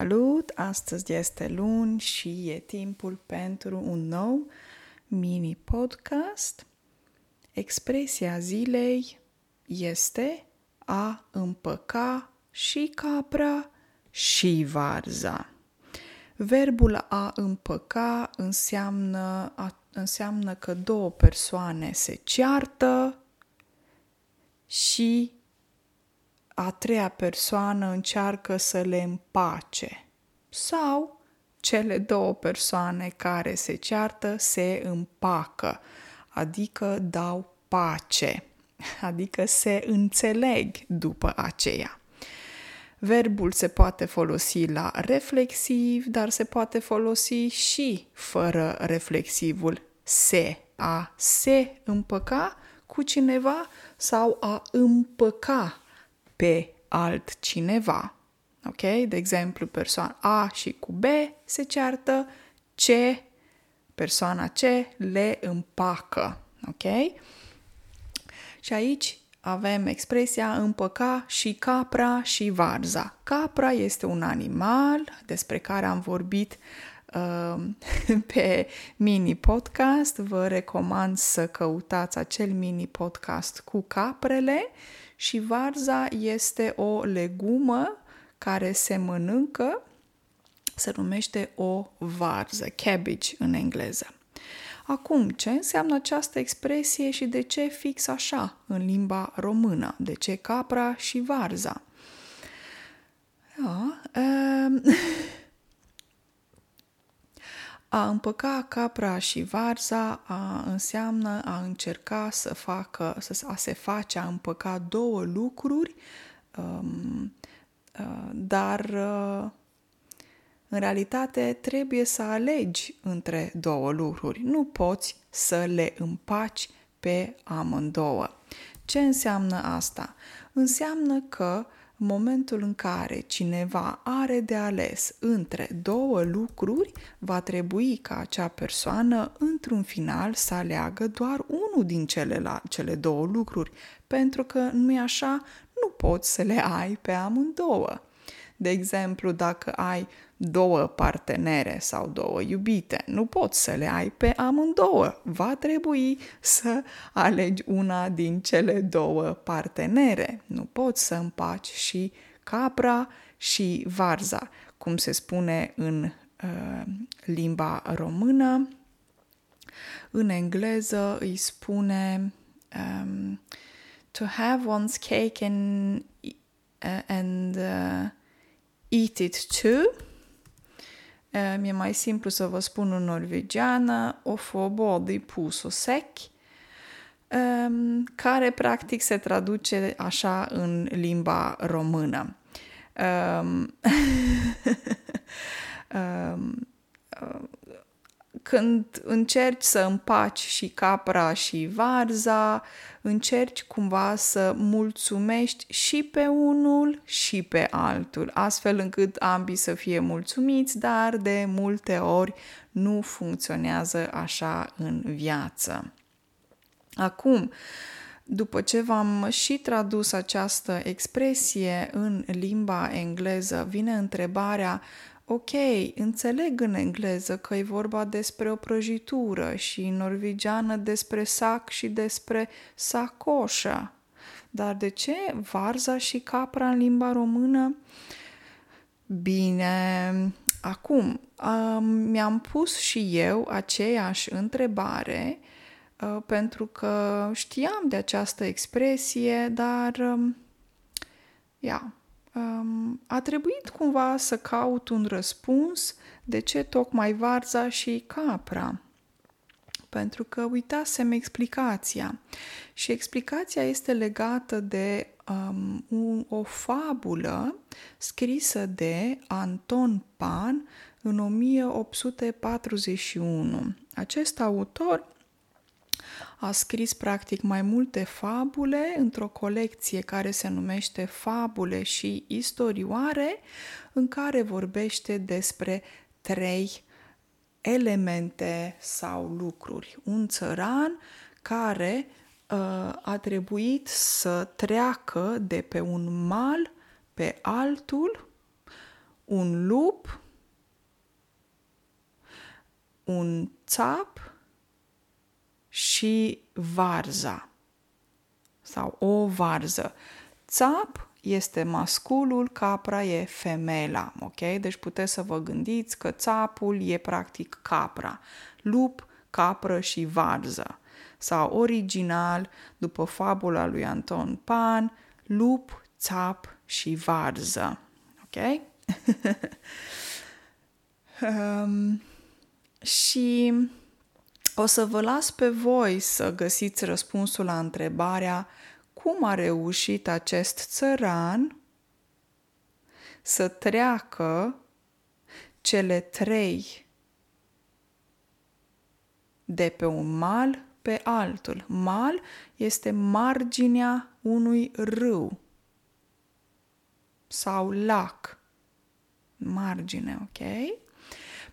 Salut! Astăzi este luni și e timpul pentru un nou mini podcast. Expresia zilei este a împăca și capra și varza. Verbul a împăca înseamnă, a, înseamnă că două persoane se ceartă și a treia persoană încearcă să le împace sau cele două persoane care se ceartă se împacă, adică dau pace, adică se înțeleg după aceea. Verbul se poate folosi la reflexiv, dar se poate folosi și fără reflexivul se, a se împăca cu cineva sau a împăca pe altcineva. Ok? De exemplu, persoana A și cu B se ceartă, C, persoana C le împacă. Ok? Și aici avem expresia împăca și capra și varza. Capra este un animal despre care am vorbit uh, pe mini podcast. Vă recomand să căutați acel mini podcast cu caprele și varza este o legumă care se mănâncă, se numește o varză, cabbage în engleză. Acum, ce înseamnă această expresie și de ce fix așa în limba română? De ce capra și varza? Da, um, A împăca capra și varza a, înseamnă a încerca să facă, să, a se face, a împăca două lucruri, um, uh, dar uh, în realitate trebuie să alegi între două lucruri. Nu poți să le împaci pe amândouă. Ce înseamnă asta? Înseamnă că în momentul în care cineva are de ales între două lucruri, va trebui ca acea persoană, într-un final, să aleagă doar unul din cele, cele două lucruri, pentru că nu e așa, nu poți să le ai pe amândouă. De exemplu, dacă ai două partenere sau două iubite, nu poți să le ai pe amândouă. Va trebui să alegi una din cele două partenere. Nu poți să împaci și capra și varza, cum se spune în uh, limba română. În engleză îi spune um, to have one's cake and, uh, and uh, eat it too. Mi-e mai simplu să vă spun în norvegiană o få både i pus och säck, care practic se traduce așa în limba română. Um, um, când încerci să împaci și capra și varza, încerci cumva să mulțumești și pe unul și pe altul, astfel încât ambii să fie mulțumiți, dar de multe ori nu funcționează așa în viață. Acum, după ce v-am și tradus această expresie în limba engleză, vine întrebarea ok, înțeleg în engleză că e vorba despre o prăjitură și în norvegiană despre sac și despre sacoșă. Dar de ce varza și capra în limba română? Bine, acum um, mi-am pus și eu aceeași întrebare uh, pentru că știam de această expresie, dar um, ia, um, a trebuit cumva să caut un răspuns de ce tocmai varza și capra. Pentru că uitasem explicația. Și explicația este legată de um, un, o fabulă scrisă de Anton Pan în 1841. Acest autor a scris practic mai multe fabule într-o colecție care se numește Fabule și istorioare, în care vorbește despre trei elemente sau lucruri. Un țăran care uh, a trebuit să treacă de pe un mal pe altul un lup, un țap și varza sau o varză. Țap este masculul, capra e femela, ok? Deci puteți să vă gândiți că țapul e practic capra, lup, capră și varză. Sau original, după fabula lui Anton Pan, lup, țap și varză, ok? um, și o să vă las pe voi să găsiți răspunsul la întrebarea cum a reușit acest țăran să treacă cele trei de pe un mal pe altul. Mal este marginea unui râu sau lac. Margine, ok?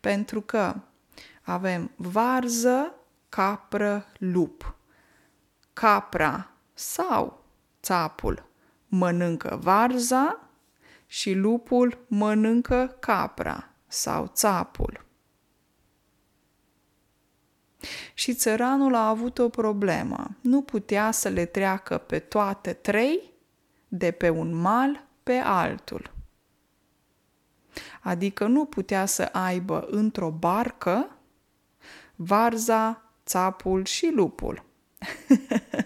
Pentru că avem varză, capră, lup. Capra sau țapul mănâncă varza și lupul mănâncă capra sau țapul. Și țăranul a avut o problemă. Nu putea să le treacă pe toate trei de pe un mal pe altul. Adică nu putea să aibă într-o barcă varza, țapul și lupul.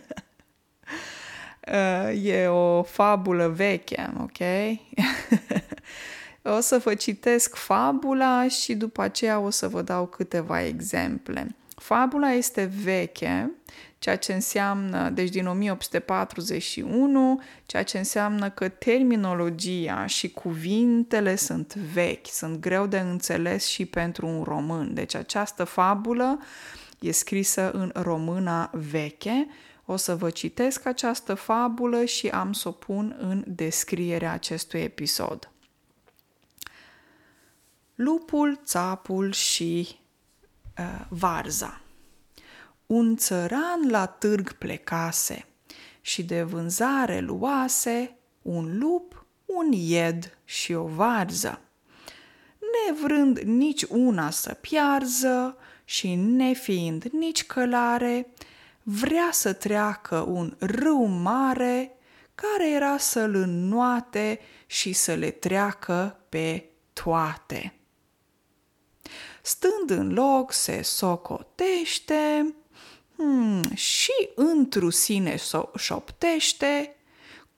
e o fabulă veche, ok? o să vă citesc fabula și după aceea o să vă dau câteva exemple. Fabula este veche, ceea ce înseamnă, deci din 1841, ceea ce înseamnă că terminologia și cuvintele sunt vechi, sunt greu de înțeles și pentru un român. Deci această fabulă e scrisă în româna veche. O să vă citesc această fabulă și am să o pun în descrierea acestui episod. Lupul, țapul și uh, varza. Un țăran la târg plecase și de vânzare luase un lup, un ied și o varză. Nevrând nici una să piarză și nefiind nici călare, vrea să treacă un râu mare care era să-l înnoate și să le treacă pe toate. Stând în loc, se socotește hmm, și întru sine so- șoptește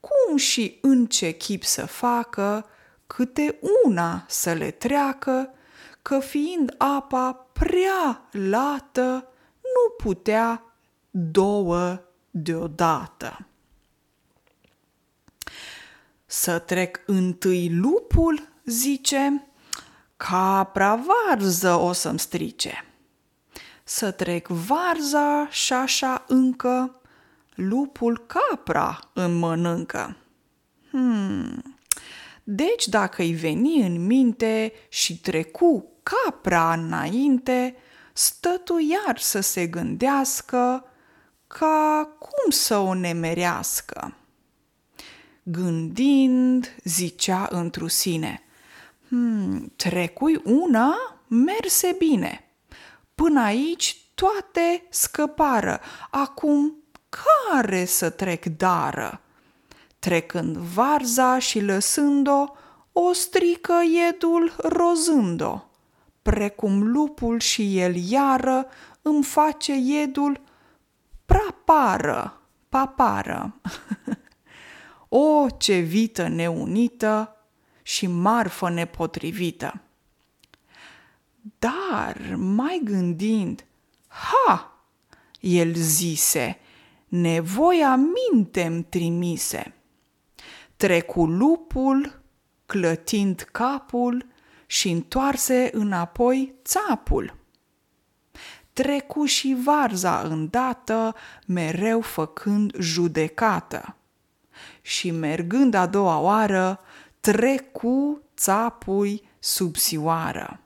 cum și în ce chip să facă, câte una să le treacă, că fiind apa prea lată, nu putea două deodată. Să trec întâi lupul, zice, capra varză o să-mi strice. Să trec varza și șașa încă lupul capra îmi mănâncă. Hmm. Deci dacă-i veni în minte și trecu capra înainte, stătu iar să se gândească ca cum să o nemerească. Gândind, zicea întru sine – Hmm, trecui una, merse bine. Până aici toate scăpară. Acum care să trec dară? Trecând varza și lăsând-o, o strică iedul rozând-o. Precum lupul și el iară îmi face iedul prapară, papară. o, ce vită neunită, și marfă nepotrivită. Dar, mai gândind, ha, el zise, nevoia minte trimise. Trecu lupul, clătind capul și întoarse înapoi țapul. Trecu și varza îndată, mereu făcând judecată. Și mergând a doua oară, trecu țapui subsioară.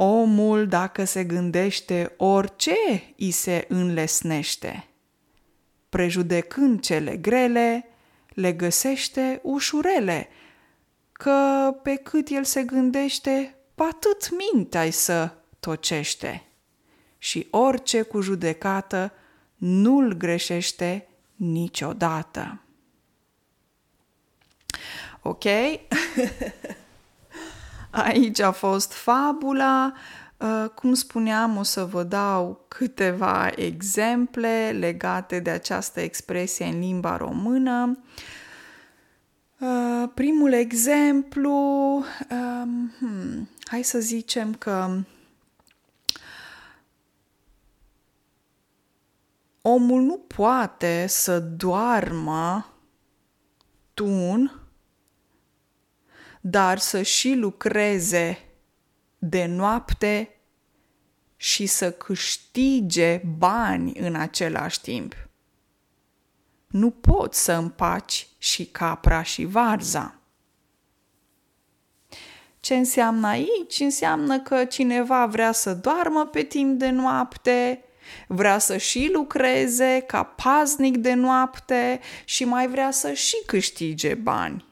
Omul, dacă se gândește, orice îi se înlesnește. Prejudecând cele grele, le găsește ușurele, că pe cât el se gândește, atât mintea să tocește. Și orice cu judecată nu-l greșește niciodată. Ok? Aici a fost fabula. Uh, cum spuneam, o să vă dau câteva exemple legate de această expresie în limba română. Uh, primul exemplu, um, hmm, hai să zicem că omul nu poate să doarmă tun, dar să și lucreze de noapte și să câștige bani în același timp. Nu poți să împaci și capra și varza. Ce înseamnă aici? Înseamnă că cineva vrea să doarmă pe timp de noapte, vrea să și lucreze ca paznic de noapte și mai vrea să și câștige bani.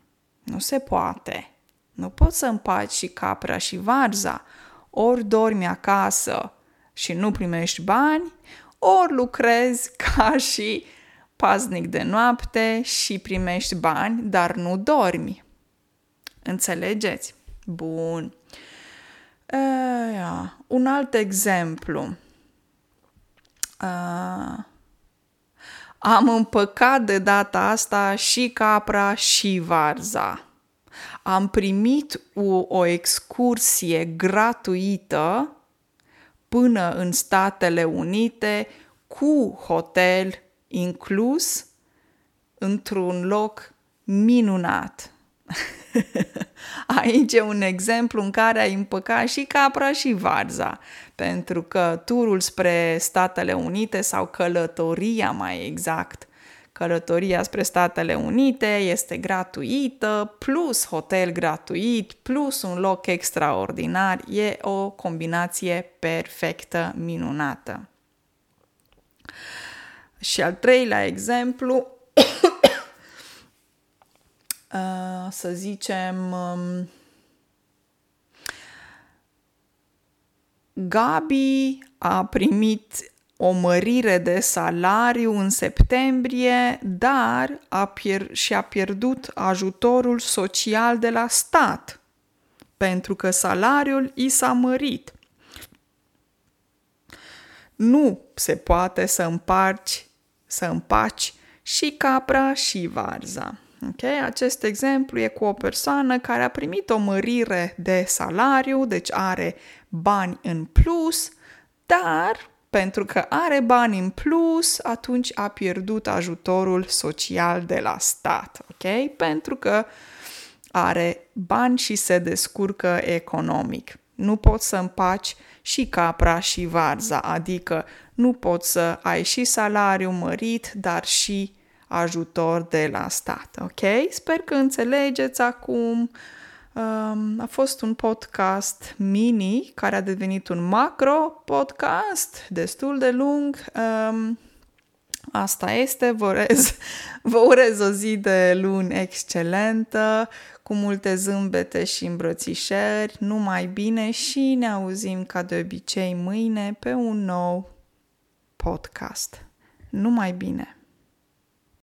Nu se poate. Nu poți să împaci și capra și varza. Ori dormi acasă și nu primești bani, ori lucrezi ca și paznic de noapte și primești bani, dar nu dormi. Înțelegeți? Bun. Uh, un alt exemplu. Uh, am împăcat de data asta și capra și varza am primit o, o excursie gratuită până în Statele Unite cu hotel inclus într-un loc minunat. Aici e un exemplu în care ai împăcat și capra și varza, pentru că turul spre Statele Unite sau călătoria mai exact Călătoria spre Statele Unite este gratuită, plus hotel gratuit, plus un loc extraordinar. E o combinație perfectă, minunată. Și al treilea exemplu, uh, să zicem, um, Gabi a primit o mărire de salariu în septembrie, dar a pier- și-a pierdut ajutorul social de la stat, pentru că salariul i s-a mărit. Nu se poate să împarci, să împaci și capra și varza. Okay? Acest exemplu e cu o persoană care a primit o mărire de salariu, deci are bani în plus, dar pentru că are bani în plus, atunci a pierdut ajutorul social de la stat, ok? Pentru că are bani și se descurcă economic. Nu poți să împaci și capra și varza, adică nu poți să ai și salariu mărit, dar și ajutor de la stat, ok? Sper că înțelegeți acum Um, a fost un podcast mini care a devenit un macro podcast destul de lung. Um, asta este, vă urez, vă urez o zi de luni excelentă, cu multe zâmbete și îmbrățișări, numai bine și ne auzim ca de obicei mâine pe un nou podcast. Numai bine!